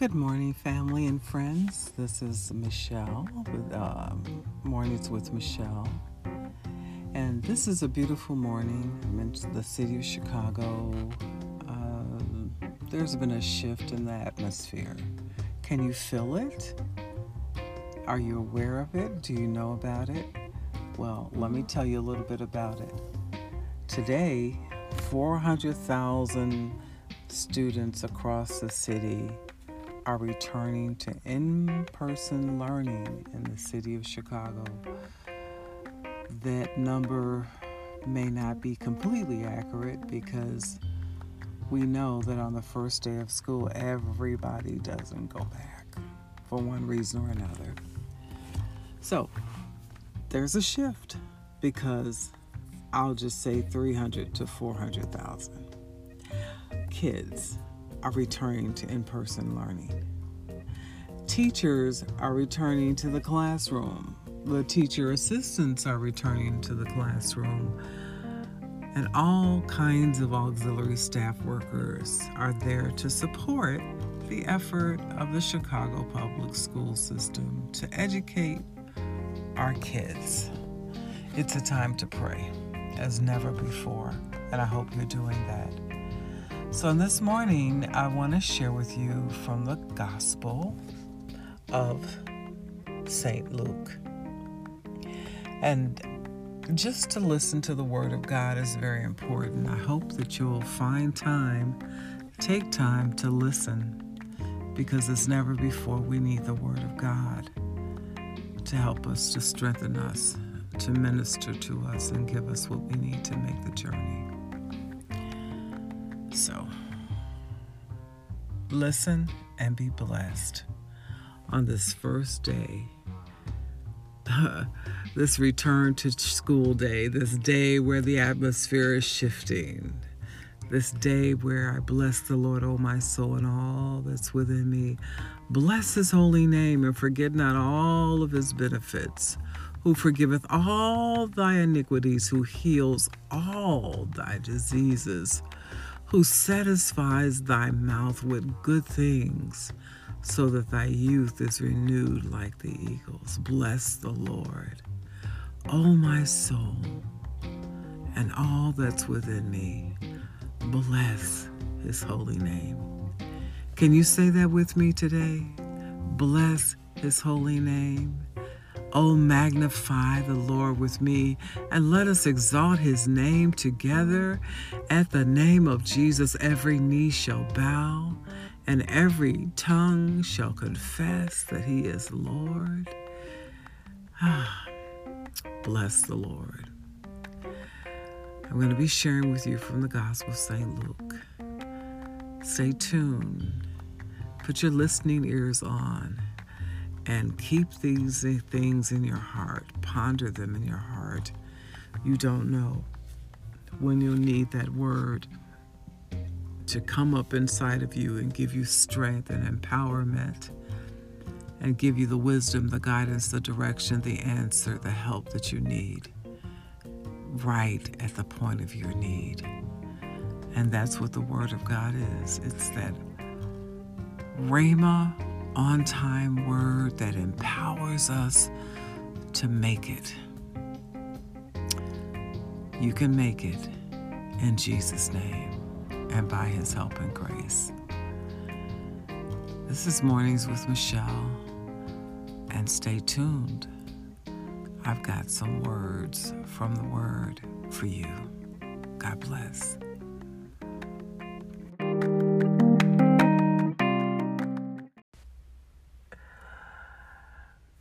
Good morning, family and friends. This is Michelle with um, Mornings with Michelle. And this is a beautiful morning. I'm in the city of Chicago. Um, there's been a shift in the atmosphere. Can you feel it? Are you aware of it? Do you know about it? Well, let me tell you a little bit about it. Today, 400,000 students across the city are returning to in person learning in the city of Chicago. That number may not be completely accurate because we know that on the first day of school, everybody doesn't go back for one reason or another. So there's a shift because I'll just say 300 to 400,000 kids are returning to in person learning. Teachers are returning to the classroom. The teacher assistants are returning to the classroom. And all kinds of auxiliary staff workers are there to support the effort of the Chicago public school system to educate our kids. It's a time to pray as never before, and I hope you're doing that. So, this morning, I want to share with you from the Gospel of St. Luke. And just to listen to the Word of God is very important. I hope that you'll find time, take time to listen, because as never before, we need the Word of God to help us, to strengthen us, to minister to us, and give us what we need to make the journey. So, listen and be blessed on this first day, this return to school day, this day where the atmosphere is shifting, this day where I bless the Lord, O oh my soul, and all that's within me. Bless his holy name and forget not all of his benefits who forgiveth all thy iniquities, who heals all thy diseases, who satisfies thy mouth with good things, so that thy youth is renewed like the eagles. Bless the Lord, O my soul, and all that's within me. Bless his holy name. Can you say that with me today? Bless his holy name. Oh, magnify the Lord with me, and let us exalt his name together. At the name of Jesus, every knee shall bow, and every tongue shall confess that he is Lord. Ah, bless the Lord. I'm going to be sharing with you from the Gospel of St. Luke. Stay tuned. Put your listening ears on and keep these things in your heart. Ponder them in your heart. You don't know when you'll need that word to come up inside of you and give you strength and empowerment and give you the wisdom, the guidance, the direction, the answer, the help that you need right at the point of your need. And that's what the Word of God is it's that Rhema on time word that empowers us to make it. You can make it in Jesus' name and by his help and grace. This is Mornings with Michelle, and stay tuned. I've got some words from the Word for you. God bless.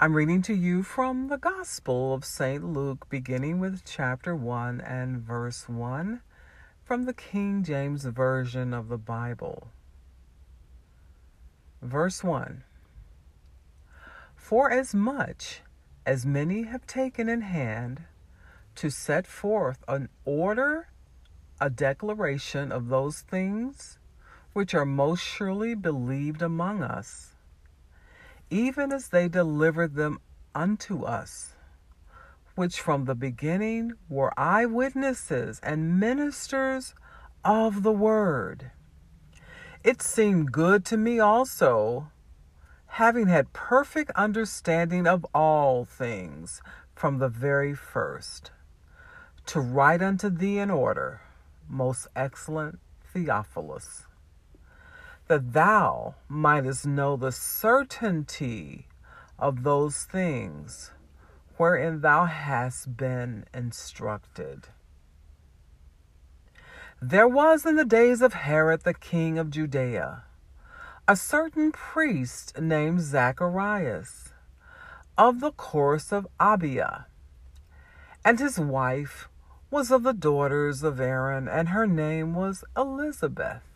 I'm reading to you from the Gospel of St. Luke, beginning with chapter 1 and verse 1 from the King James Version of the Bible. Verse 1 For as much as many have taken in hand to set forth an order, a declaration of those things which are most surely believed among us even as they delivered them unto us, which from the beginning were eyewitnesses and ministers of the word. It seemed good to me also, having had perfect understanding of all things from the very first, to write unto thee in order, most excellent Theophilus, that thou mightest know the certainty of those things wherein thou hast been instructed. There was in the days of Herod the king of Judea a certain priest named Zacharias of the course of Abia, and his wife was of the daughters of Aaron, and her name was Elizabeth.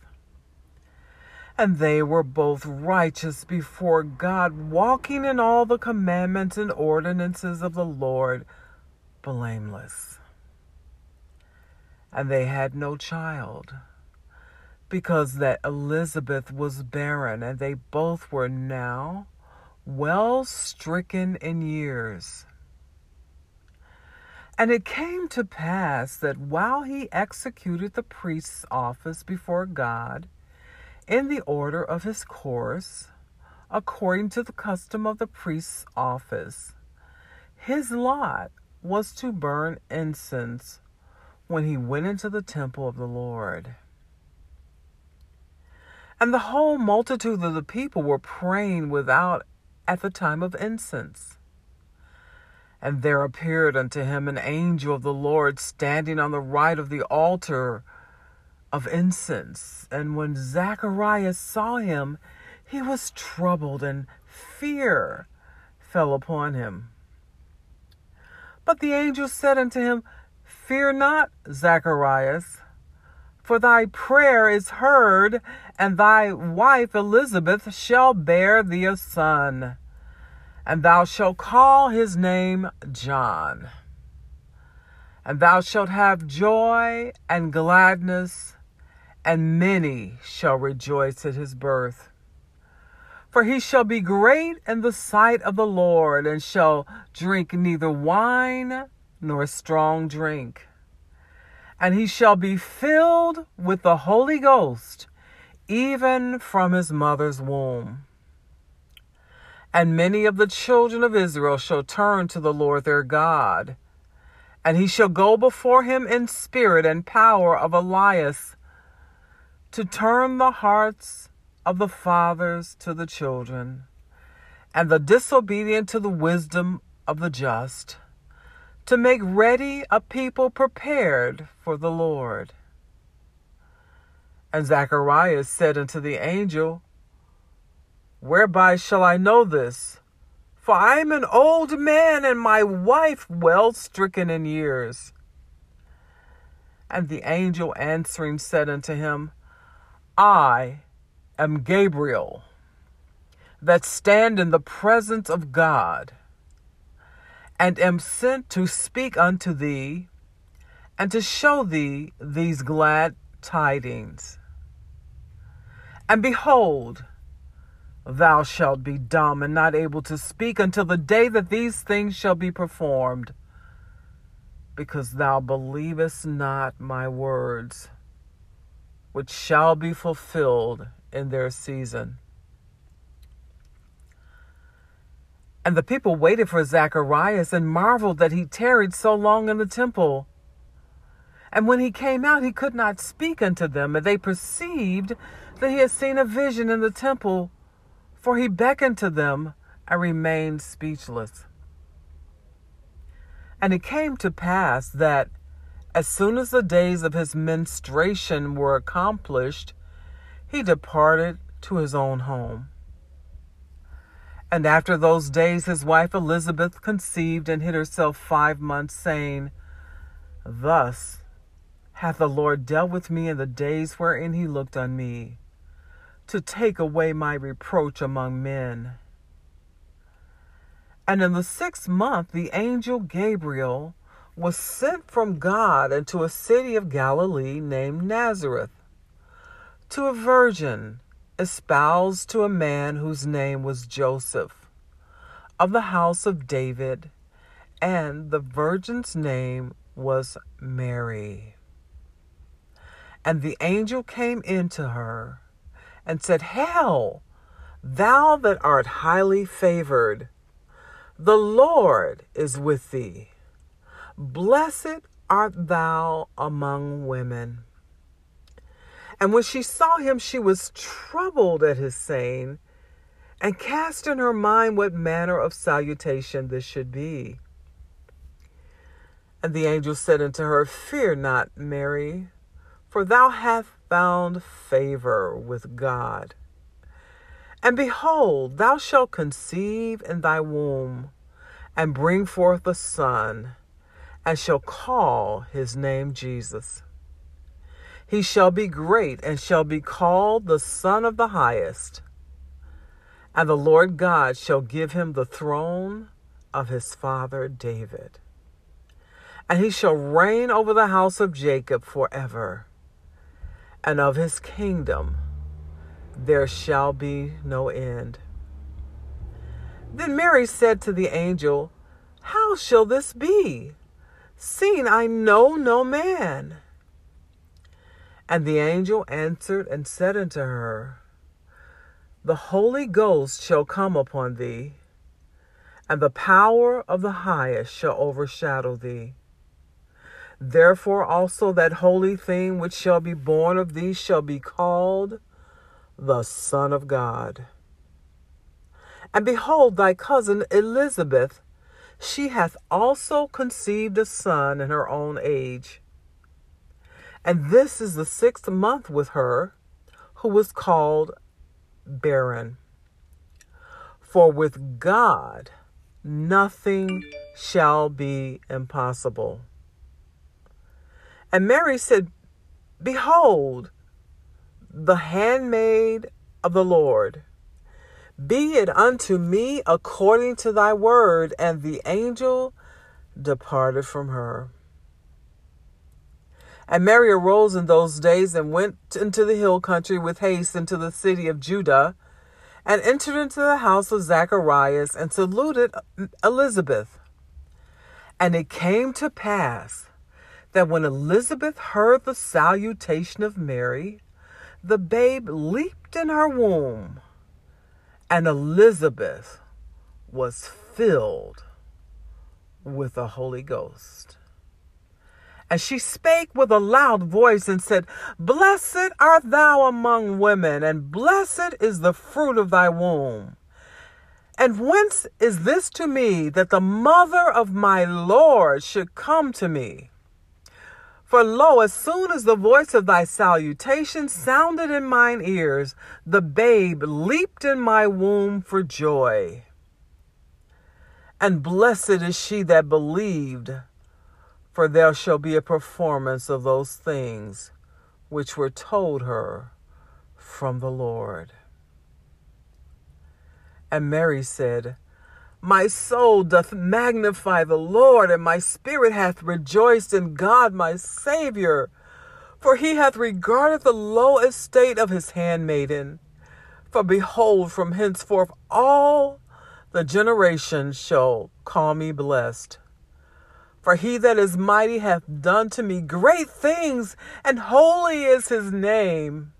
And they were both righteous before God, walking in all the commandments and ordinances of the Lord, blameless. And they had no child, because that Elizabeth was barren, and they both were now well stricken in years. And it came to pass that while he executed the priest's office before God, in the order of his course, according to the custom of the priest's office, his lot was to burn incense when he went into the temple of the Lord. And the whole multitude of the people were praying without at the time of incense. And there appeared unto him an angel of the Lord standing on the right of the altar of incense. And when Zacharias saw him, he was troubled, and fear fell upon him. But the angel said unto him, Fear not, Zacharias, for thy prayer is heard, and thy wife Elizabeth shall bear thee a son, and thou shalt call his name John. And thou shalt have joy and gladness, and many shall rejoice at his birth. For he shall be great in the sight of the Lord, and shall drink neither wine nor strong drink and he shall be filled with the Holy Ghost, even from his mother's womb. And many of the children of Israel shall turn to the Lord their God, and he shall go before him in spirit and power of Elias, to turn the hearts of the fathers to the children, and the disobedient to the wisdom of the just to make ready a people prepared for the Lord. And Zacharias said unto the angel, Whereby shall I know this? For I am an old man, and my wife well stricken in years. And the angel answering said unto him, I am Gabriel, that stand in the presence of God and am sent to speak unto thee and to show thee these glad tidings. And behold, thou shalt be dumb and not able to speak until the day that these things shall be performed, because thou believest not my words, which shall be fulfilled in their season. And the people waited for Zacharias and marveled that he tarried so long in the temple. And when he came out, he could not speak unto them, and they perceived that he had seen a vision in the temple, for he beckoned to them and remained speechless. And it came to pass that as soon as the days of his menstruation were accomplished, he departed to his own home. And after those days, his wife Elizabeth conceived and hid herself five months, saying, Thus hath the Lord dealt with me in the days wherein he looked on me, to take away my reproach among men. And in the sixth month, the angel Gabriel was sent from God into a city of Galilee named Nazareth to a virgin espoused to a man whose name was Joseph of the house of David, and the virgin's name was Mary. And the angel came into her, and said, Hail, thou that art highly favored, the Lord is with thee. Blessed art thou among women. And when she saw him, she was troubled at his saying, and cast in her mind what manner of salutation this should be. And the angel said unto her, Fear not, Mary, for thou hast found favor with God. And behold, thou shalt conceive in thy womb, and bring forth a son, and shall call his name Jesus. He shall be great, and shall be called the Son of the Highest. And the Lord God shall give him the throne of his father David and he shall reign over the house of Jacob forever, and of his kingdom there shall be no end. Then Mary said to the angel, How shall this be, seeing I know no man? And the angel answered and said unto her, The Holy Ghost shall come upon thee, and the power of the highest shall overshadow thee. Therefore also that holy thing which shall be born of thee shall be called the Son of God. And behold, thy cousin Elizabeth, she hath also conceived a son in her own age. And this is the sixth month with her, who was called barren. For with God nothing shall be impossible. And Mary said, Behold, the handmaid of the Lord. Be it unto me according to thy word. And the angel departed from her. And Mary arose in those days and went into the hill country with haste into the city of Judah, and entered into the house of Zacharias and saluted Elizabeth. And it came to pass that when Elizabeth heard the salutation of Mary, the babe leaped in her womb, and Elizabeth was filled with the Holy Ghost. And she spake with a loud voice and said, Blessed art thou among women, and blessed is the fruit of thy womb. And whence is this to me that the mother of my Lord should come to me? For lo, as soon as the voice of thy salutation sounded in mine ears, the babe leaped in my womb for joy. And blessed is she that believed, for there shall be a performance of those things which were told her from the Lord. And Mary said, my soul doth magnify the Lord, and my spirit hath rejoiced in God my Saviour. For he hath regarded the low estate of his handmaiden. For behold, from henceforth all the generations shall call me blessed. For he that is mighty hath done to me great things, and holy is his name.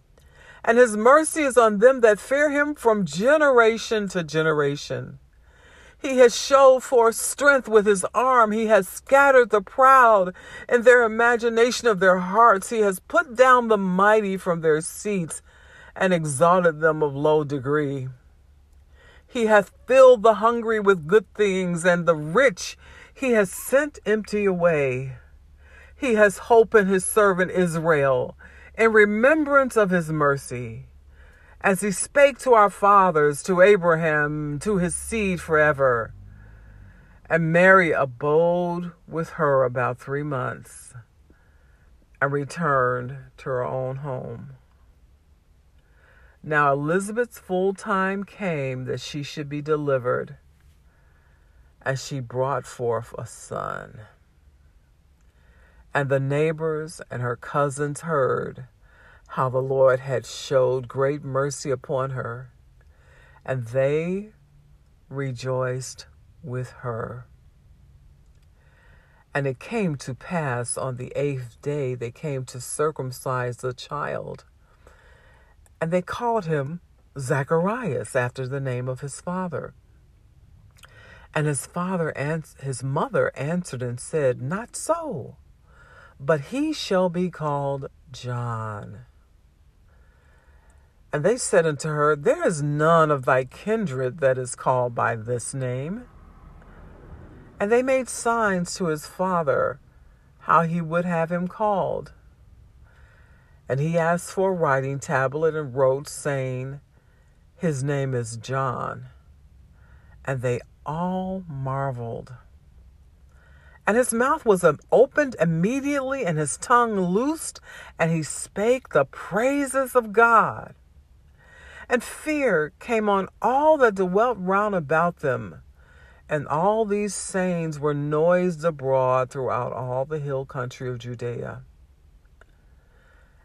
And his mercy is on them that fear him from generation to generation. He has showed forth strength with his arm. He has scattered the proud in their imagination of their hearts. He has put down the mighty from their seats and exalted them of low degree. He hath filled the hungry with good things, and the rich he has sent empty away. He has hope in his servant Israel, in remembrance of his mercy as he spake to our fathers, to Abraham, to his seed forever. And Mary abode with her about three months and returned to her own home. Now Elizabeth's full time came that she should be delivered, and she brought forth a son. And the neighbors and her cousins heard how the Lord had showed great mercy upon her, and they rejoiced with her. And it came to pass on the eighth day they came to circumcise the child. And they called him Zacharias after the name of his father. And his father and his mother answered and said, Not so, but he shall be called John. And they said unto her, There is none of thy kindred that is called by this name. And they made signs to his father how he would have him called. And he asked for a writing tablet and wrote, saying, His name is John. And they all marveled. And his mouth was opened immediately, and his tongue loosed, and he spake the praises of God. And fear came on all that dwelt round about them. And all these sayings were noised abroad throughout all the hill country of Judea.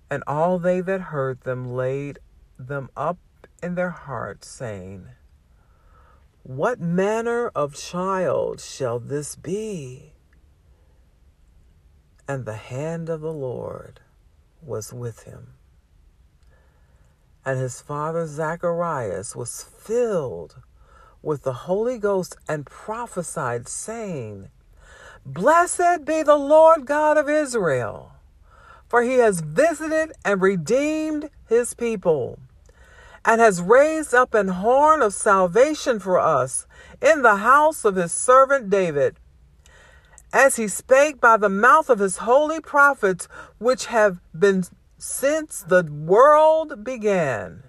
And all they that heard them laid them up in their hearts, saying, What manner of child shall this be? And the hand of the Lord was with him. And his father Zacharias was filled with the Holy Ghost and prophesied, saying, Blessed be the Lord God of Israel, for he has visited and redeemed his people, and has raised up an horn of salvation for us in the house of his servant David, as he spake by the mouth of his holy prophets, which have been since the world began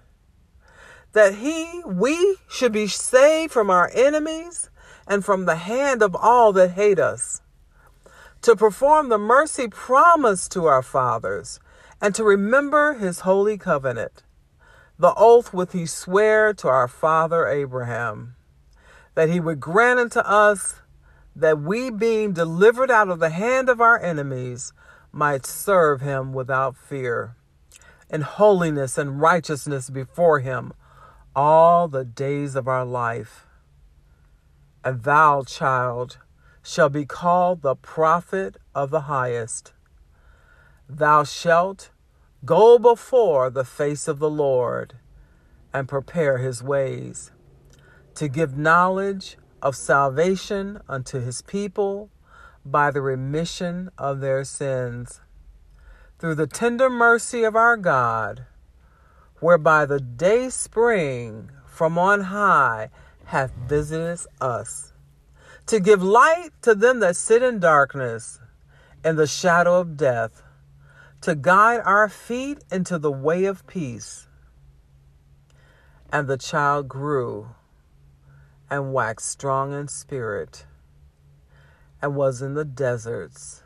that he, we should be saved from our enemies and from the hand of all that hate us, to perform the mercy promised to our fathers, and to remember his holy covenant, the oath which he sware to our father Abraham, that he would grant unto us that we, being delivered out of the hand of our enemies, might serve him without fear, in holiness and righteousness before him all the days of our life. And thou, child, shall be called the prophet of the highest. Thou shalt go before the face of the Lord and prepare his ways, to give knowledge of salvation unto his people by the remission of their sins, through the tender mercy of our God whereby the day spring from on high hath visited us, to give light to them that sit in darkness and the shadow of death, to guide our feet into the way of peace. And the child grew and waxed strong in spirit, and was in the deserts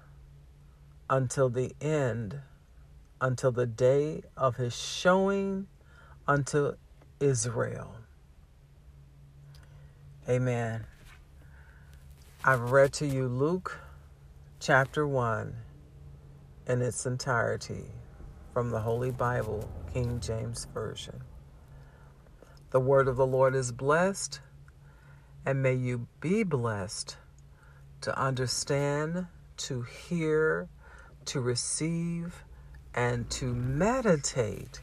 until the end until the day of his showing unto Israel. Amen. I've read to you Luke chapter 1 in its entirety from the Holy Bible, King James Version. The word of the Lord is blessed, and may you be blessed to understand, to hear, to receive, and to meditate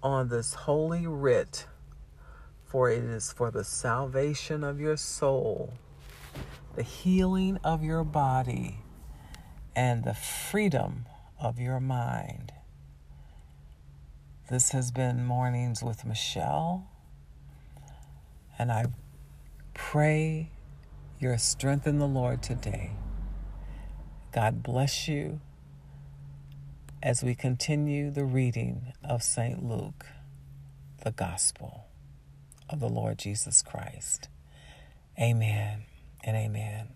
on this holy writ, for it is for the salvation of your soul, the healing of your body, and the freedom of your mind. This has been Mornings with Michelle, and I pray your strength in the Lord today. God bless you as we continue the reading of St. Luke, the Gospel of the Lord Jesus Christ. Amen and amen.